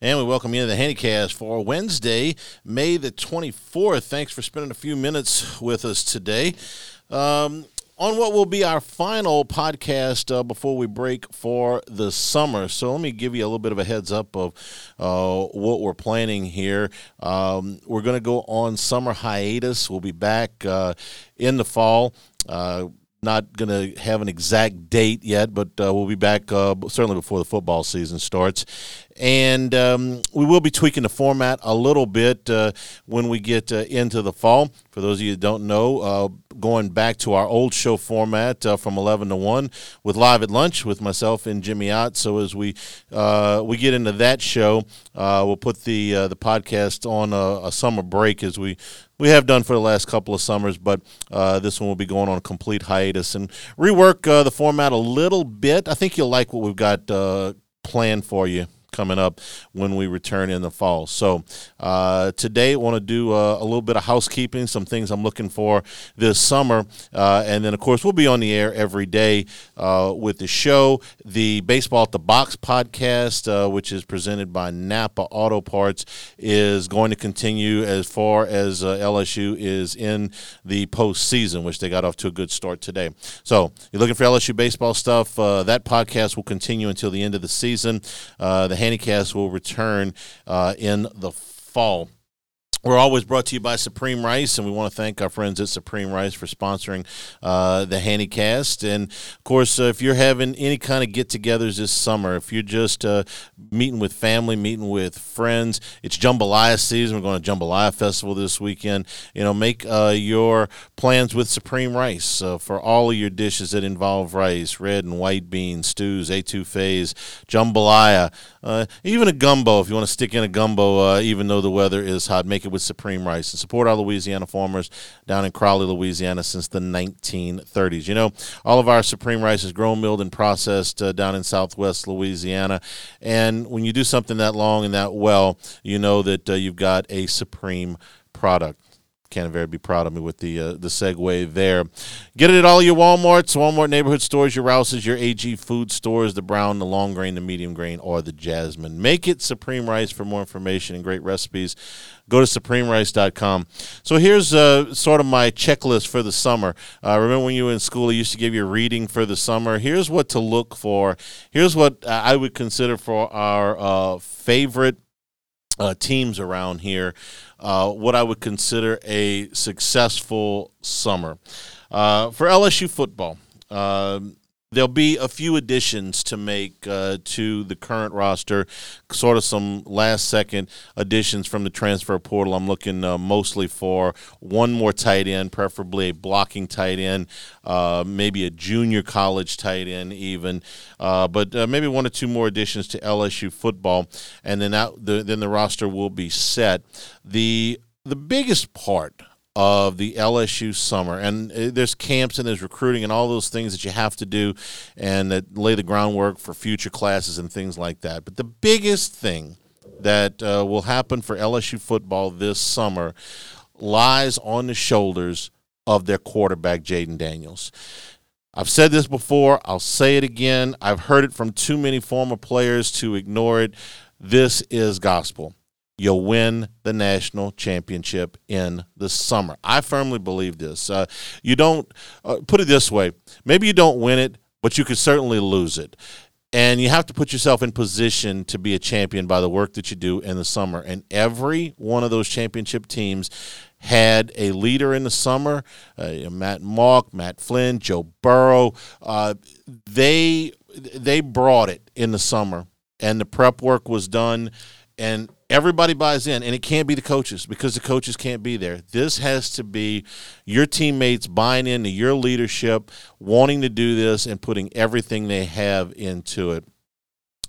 And we welcome you to the Handycast for Wednesday, May the 24th. Thanks for spending a few minutes with us today. Um, on what will be our final podcast uh, before we break for the summer. So let me give you a little bit of a heads up of uh, what we're planning here. Um, we're going to go on summer hiatus. We'll be back uh, in the fall. Not going to have an exact date yet, but uh, we'll be back uh, certainly before the football season starts. And um, we will be tweaking the format a little bit uh, when we get uh, into the fall. For those of you that don't know, uh, going back to our old show format uh, from 11 to 1 with Live at Lunch with myself and Jimmy Ott. So as we we get into that show, we'll put the the podcast on a, a summer break as we we have done for the last couple of summers, but uh, this one will be going on a complete hiatus and rework uh, the format a little bit. I think you'll like what we've got uh, planned for you coming up when we return in the fall. So uh, today, I want to do uh, a little bit of housekeeping, some things I'm looking for this summer, uh, and then of course we'll be on the air every day uh, with the show, the Baseball at the Box podcast, uh, which is presented by Napa Auto Parts, is going to continue as far as uh, LSU is in the postseason, which they got off to a good start today. So you're looking for LSU baseball stuff. that podcast will continue until the end of the season. the Handycast will return uh, in the fall. We're always brought to you by Supreme Rice, and we want to thank our friends at Supreme Rice for sponsoring uh, the Handycast. And of course, uh, if you're having any kind of get-togethers this summer, if you're just uh, meeting with family, meeting with friends, it's Jambalaya season. We're going to Jambalaya Festival this weekend. You know, make uh, your plans with Supreme Rice uh, for all of your dishes that involve rice, red and white beans, stews, etouffees, jambalaya, uh, even a gumbo. If you want to stick in a gumbo, even though the weather is hot, make it with Supreme Rice and support our Louisiana farmers down in Crowley, Louisiana since the 1930s. You know, all of our Supreme Rice is grown, milled, and processed uh, down in southwest Louisiana. And when you do something that long and that well, you know that uh, you've got a Supreme product. Can't be proud of me with the uh, the segue there. Get it at all your WalMarts, Walmart neighborhood stores, your Rouses, your AG food stores, the brown, the long grain, the medium grain, or the jasmine. Make it Supreme Rice for more information and great recipes. Go to supremerice.com. So here's uh, sort of my checklist for the summer. Uh, remember when you were in school, I used to give you a reading for the summer. Here's what to look for. Here's what I would consider for our uh, favorite uh, teams around here uh, what I would consider a successful summer. Uh, for LSU football, um, There'll be a few additions to make uh, to the current roster, sort of some last second additions from the transfer portal. I'm looking uh, mostly for one more tight end, preferably a blocking tight end, uh, maybe a junior college tight end, even, uh, but uh, maybe one or two more additions to LSU football, and then that, the, then the roster will be set. The the biggest part of the LSU summer. And uh, there's camps and there's recruiting and all those things that you have to do and that lay the groundwork for future classes and things like that. But the biggest thing that uh, will happen for LSU football this summer lies on the shoulders of their quarterback, Jayden Daniels. I've said this before, I'll say it again. I've heard it from too many former players to ignore it. This is gospel you'll win the national championship in the summer. I firmly believe this. Uh, you don't, uh, put it this way maybe you don't win it, but you could certainly lose it. And you have to put yourself in position to be a champion by the work that you do in the summer. And every one of those championship teams had a leader in the summer uh, Matt Mauck, Matt Flynn, Joe Burrow. Uh, they, they brought it in the summer, and the prep work was done. And everybody buys in and it can't be the coaches because the coaches can't be there this has to be your teammates buying into your leadership wanting to do this and putting everything they have into it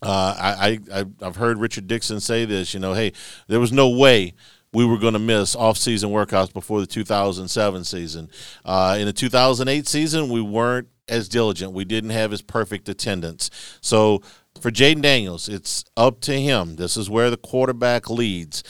Uh, I, I I've heard Richard Dickson say this. You know, hey, there was no way we were going to miss off-season workouts before the 2007 season. Uh, in the 2008 season, we weren't as diligent. We didn't have as perfect attendance. So for Jayden Daniels, it's up to him. This is where the quarterback leads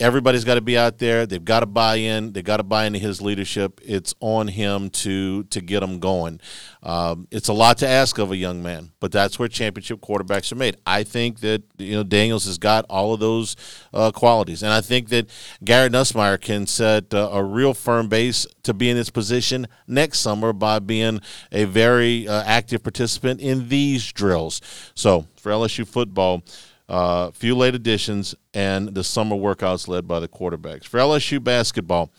everybody's got to be out there. They've got to buy in. They've got to buy into his leadership. It's on him to to get them going. Um, it's a lot to ask of a young man, but that's where championship quarterbacks are made. I think that you know Daniels has got all of those uh, qualities, and I think that Garrett Nussmeier can set uh, a real firm base to be in this position next summer by being a very uh, active participant in these drills. So for LSU football uh, few late additions, and the summer workouts led by the quarterbacks. For LSU basketball,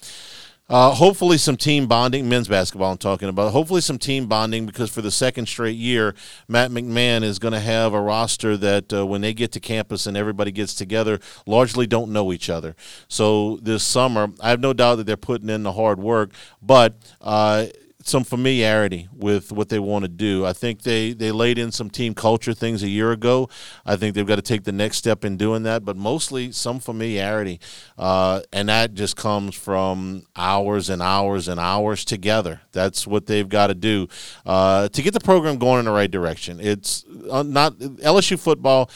uh, hopefully some team bonding, men's basketball I'm talking about. Hopefully some team bonding because for the second straight year, Matt McMahon is going to have a roster that uh, when they get to campus and everybody gets together, largely don't know each other. So this summer, I have no doubt that they're putting in the hard work, but uh, some familiarity with what they want to do. I think they, they laid in some team culture things a year ago. I think they've got to take the next step in doing that, but mostly some familiarity. Uh, and that just comes from hours and hours and hours together. That's what they've got to do uh, to get the program going in the right direction. It's uh, not LSU football,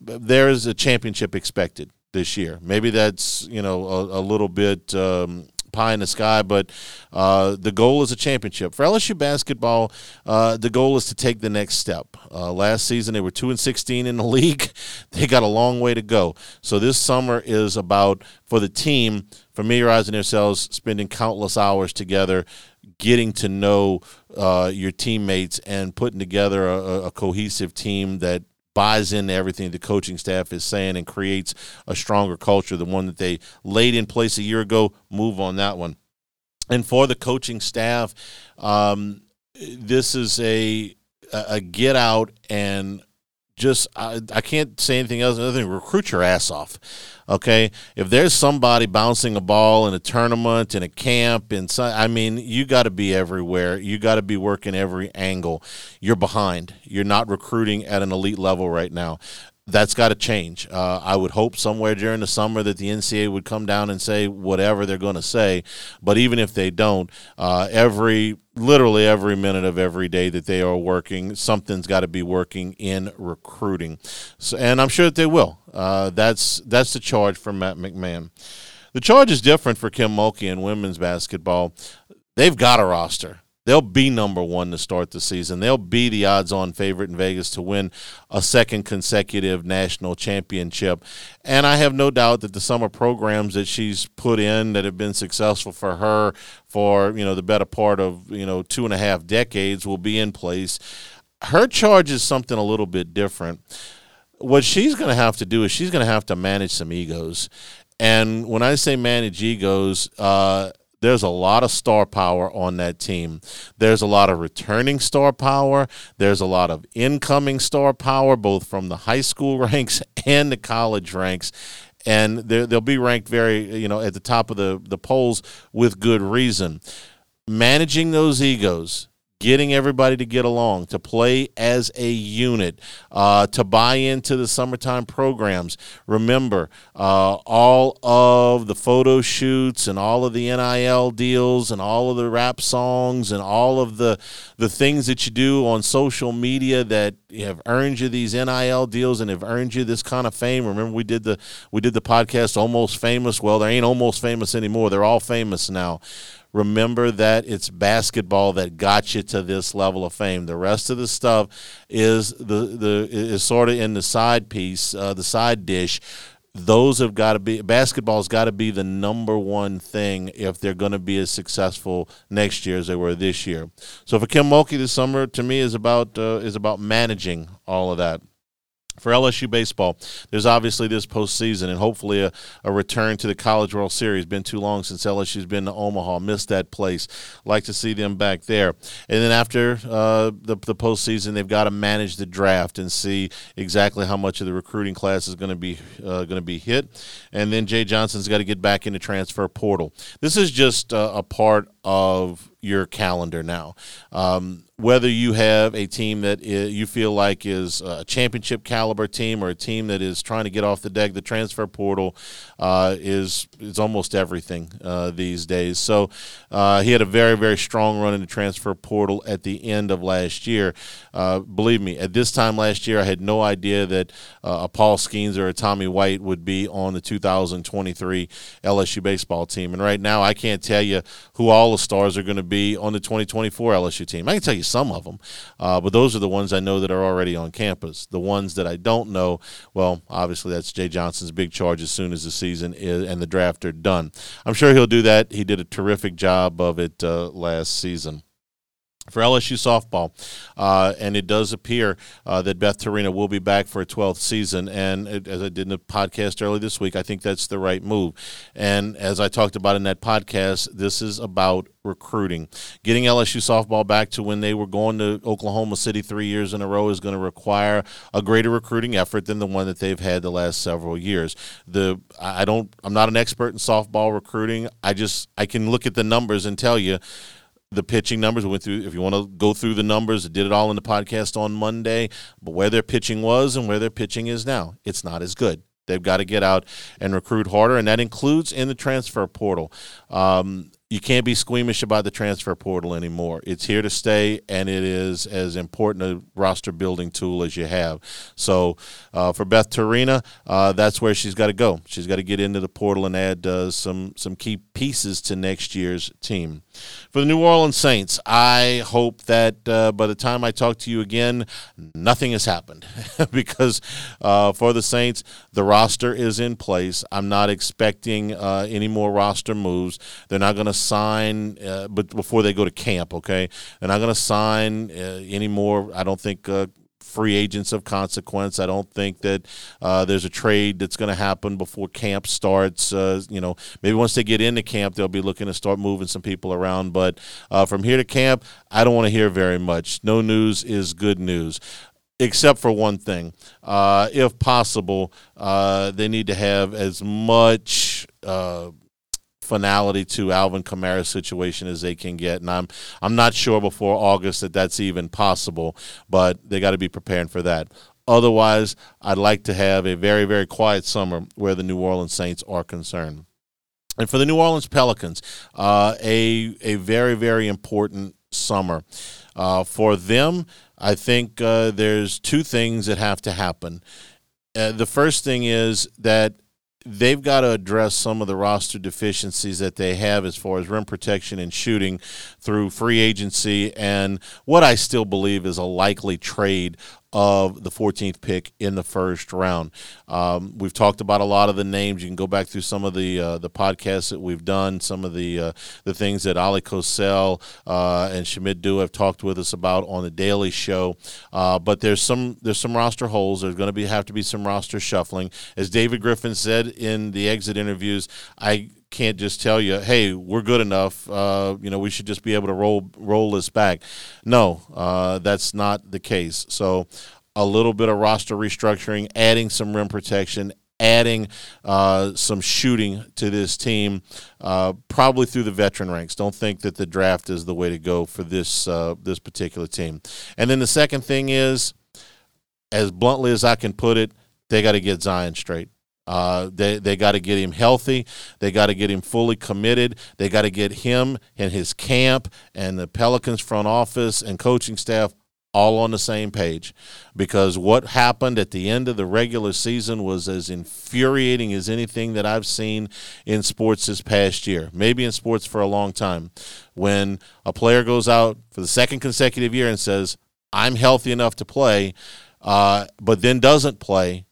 there is a championship expected this year. Maybe that's, you know, a, a little bit. Um, pie in the sky, but uh, the goal is a championship. For LSU basketball, uh, the goal is to take the next step. Uh, last season, they were 2 and 16 in the league. They got a long way to go. So this summer is about, for the team, familiarizing themselves, spending countless hours together, getting to know uh, your teammates, and putting together a, a cohesive team that buys into everything the coaching staff is saying and creates a stronger culture, the one that they laid in place a year ago, move on that one. And for the coaching staff, um, this is a a get out and just I, I can't say anything else than recruit your ass off. Okay, if there's somebody bouncing a ball in a tournament in a camp and so, I mean, you got to be everywhere. You got to be working every angle. You're behind. You're not recruiting at an elite level right now that's got to change. Uh, I would hope somewhere during the summer that the NCAA would come down and say whatever they're going to say. But even if they don't, uh, every literally every minute of every day that they are working, something's got to be working in recruiting. So, and I'm sure that they will. Uh, that's that's the charge for Matt McMahon. The charge is different for Kim Mulkey in women's basketball. They've got a roster they'll be number one to start the season. They'll be the odds on favorite in Vegas to win a second consecutive national championship. And I have no doubt that the summer programs that she's put in that have been successful for her for, you know, the better part of, you know, two and a half decades will be in place. Her charge is something a little bit different. What she's going to have to do is she's going to have to manage some egos. And when I say manage egos, uh, there's a lot of star power on that team. There's a lot of returning star power. There's a lot of incoming star power, both from the high school ranks and the college ranks. And they'll be ranked very, you know, at the top of the, the polls with good reason. Managing those egos, getting everybody to get along, to play as a unit, uh, to buy into the summertime programs. Remember, uh, all of the photo shoots and all of the NIL deals and all of the rap songs and all of the the things that you do on social media that have earned you these NIL deals and have earned you this kind of fame. Remember, we did the we did the podcast Almost Famous. Well, they ain't almost famous anymore. They're all famous now remember that it's basketball that got you to this level of fame. The rest of the stuff is the the is sort of in the side piece, uh, the side dish. Those have got to be basketball's got to be the number one thing if they're going to be as successful next year as they were this year. So for Kim Mulkey this summer, to me, is about uh, is about managing all of that for LSU baseball, there's obviously this postseason and hopefully a, a return to the College World Series. Been too long since LSU's been to Omaha. Missed that place. Like to see them back there. And then after uh, the the postseason, they've got to manage the draft and see exactly how much of the recruiting class is going to be uh, going to be hit. And then Jay Johnson's got to get back into transfer portal. This is just uh, a part of your calendar now. Um, whether you have a team that you feel like is a championship caliber team or a team that is trying to get off the deck, the transfer portal uh, is is almost everything uh, these days. So uh, he had a very very strong run in the transfer portal at the end of last year. Uh, believe me, at this time last year, I had no idea that uh, a Paul Skenes or a Tommy White would be on the 2023 LSU baseball team. And right now, I can't tell you who all the stars are going to be on the 2024 LSU team. I can tell you some of them, uh, but those are the ones I know that are already on campus. The ones that I don't know, well, obviously that's Jay Johnson's big charge as soon as the season is, and the draft are done. I'm sure he'll do that. He did a terrific job of it uh, last season for LSU softball. Uh, and it does appear uh, that Beth Torina will be back for a 12th season. And it, as I did in the podcast earlier this week, I think that's the right move. And as I talked about in that podcast, this is about recruiting. Getting LSU softball back to when they were going to Oklahoma City three years in a row is going to require a greater recruiting effort than the one that they've had the last several years. The I don't I'm not an expert in softball recruiting. I just I can look at the numbers and tell you the pitching numbers. We went through. If you want to go through the numbers, did it all in the podcast on Monday. But where their pitching was and where their pitching is now, it's not as good. They've got to get out and recruit harder, and that includes in the transfer portal. Um, you can't be squeamish about the transfer portal anymore. It's here to stay, and it is as important a roster building tool as you have. So, uh, for Beth Torina, uh, that's where she's got to go. She's got to get into the portal and add uh, some some key pieces to next year's team. For the New Orleans Saints, I hope that uh, by the time I talk to you again, nothing has happened because uh, for the Saints, the roster is in place. I'm not expecting uh, any more roster moves. They're not going to sign, uh, but before they go to camp, okay, they're not going to sign uh, any more. I don't think uh, free agents of consequence. I don't think that uh, there's a trade that's going to happen before camp starts. Uh, you know, maybe once they get into camp, they'll be looking to start moving some people around. But uh, from here to camp, I don't want to hear very much. No news is good news except for one thing. Uh, if possible, uh, they need to have as much uh, finality to Alvin Kamara's situation as they can get, and I'm I'm not sure before August that that's even possible, but they got to be preparing for that. Otherwise, I'd like to have a very very quiet summer where the New Orleans Saints are concerned. And for the New Orleans Pelicans, uh, a a very very important summer uh, for them. I think uh, there's two things that have to happen. Uh, the first thing is that they've got to address some of the roster deficiencies that they have as far as rim protection and shooting through free agency and what I still believe is a likely trade of the 14th pick in the first round. Um, we've talked about a lot of the names. You can go back through some of the uh, the podcasts that we've done, some of the uh, the things that Oleh Kosel uh, and Shamit Dua have talked with us about on the Daily Show. Uh, but there's some there's some roster holes. There's going to be have to be some roster shuffling. As David Griffin said in the exit interviews, I can't just tell you, "Hey, we're good enough. Uh, you know, we should just be able to roll roll this back." No, uh, that's not the case. So, a little bit of roster restructuring, adding some rim protection, adding uh, some shooting to this team, uh, probably through the veteran ranks. Don't think that the draft is the way to go for this uh, this particular team. And then the second thing is, as bluntly as I can put it, they got to get Zion straight. Uh, they they got to get him healthy. They got to get him fully committed. They got to get him and his camp and the Pelicans front office and coaching staff all on the same page because what happened at the end of the regular season was as infuriating as anything that I've seen in sports this past year, maybe in sports for a long time. When a player goes out for the second consecutive year and says, I'm healthy enough to play, uh, but then doesn't play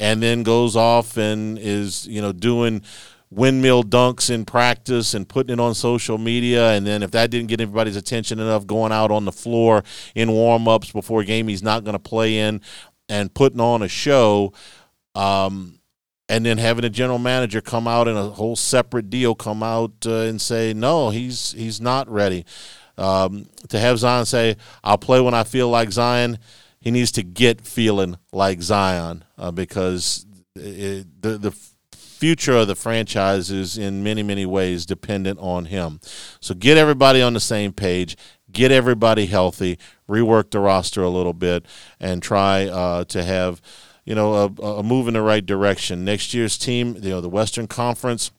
and then goes off and is you know doing windmill dunks in practice and putting it on social media. And then if that didn't get everybody's attention enough going out on the floor in warm-ups before a game he's not going to play in and putting on a show um, and then having a general manager come out in a whole separate deal come out uh, and say no he's he's not ready. Um, to have Zion say I'll play when I feel like Zion he needs to get feeling like Zion uh, because it, the the future of the franchise is in many, many ways dependent on him. So get everybody on the same page, get everybody healthy, rework the roster a little bit, and try uh, to have you know a, a move in the right direction. Next year's team, you know, the Western Conference.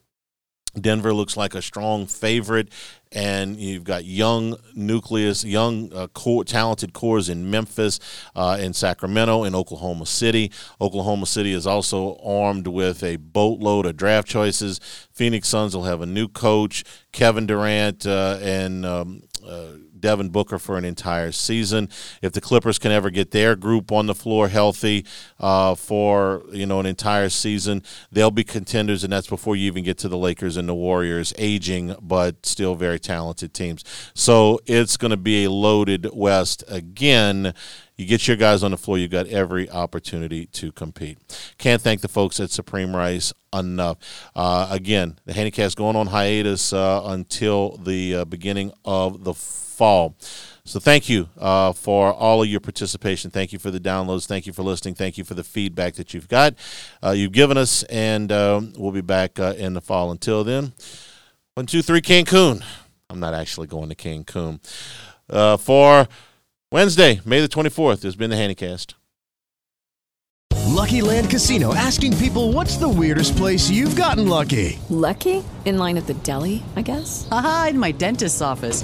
Denver looks like a strong favorite, and you've got young nucleus, young uh, core, talented cores in Memphis, uh, in Sacramento, in Oklahoma City. Oklahoma City is also armed with a boatload of draft choices. Phoenix Suns will have a new coach, Kevin Durant, uh, and um, uh, Devin Booker for an entire season. If the Clippers can ever get their group on the floor healthy uh, for you know an entire season, they'll be contenders, and that's before you even get to the Lakers and the Warriors, aging but still very talented teams. So it's going to be a loaded West again. You get your guys on the floor, you got every opportunity to compete. Can't thank the folks at Supreme Rice enough. Uh, again, the Handycast's going on hiatus uh, until the uh, beginning of the fall. So thank you uh, for all of your participation. Thank you for the downloads. Thank you for listening. Thank you for the feedback that you've got, uh, you've given us, and um, we'll be back uh, in the fall. Until then, one, two, three, Cancun. I'm not actually going to Cancun for Wednesday, May the 24th, there's been the Handycast. Lucky Land Casino asking people what's the weirdest place you've gotten lucky? Lucky? In line at the deli, I guess? Aha, in my dentist's office.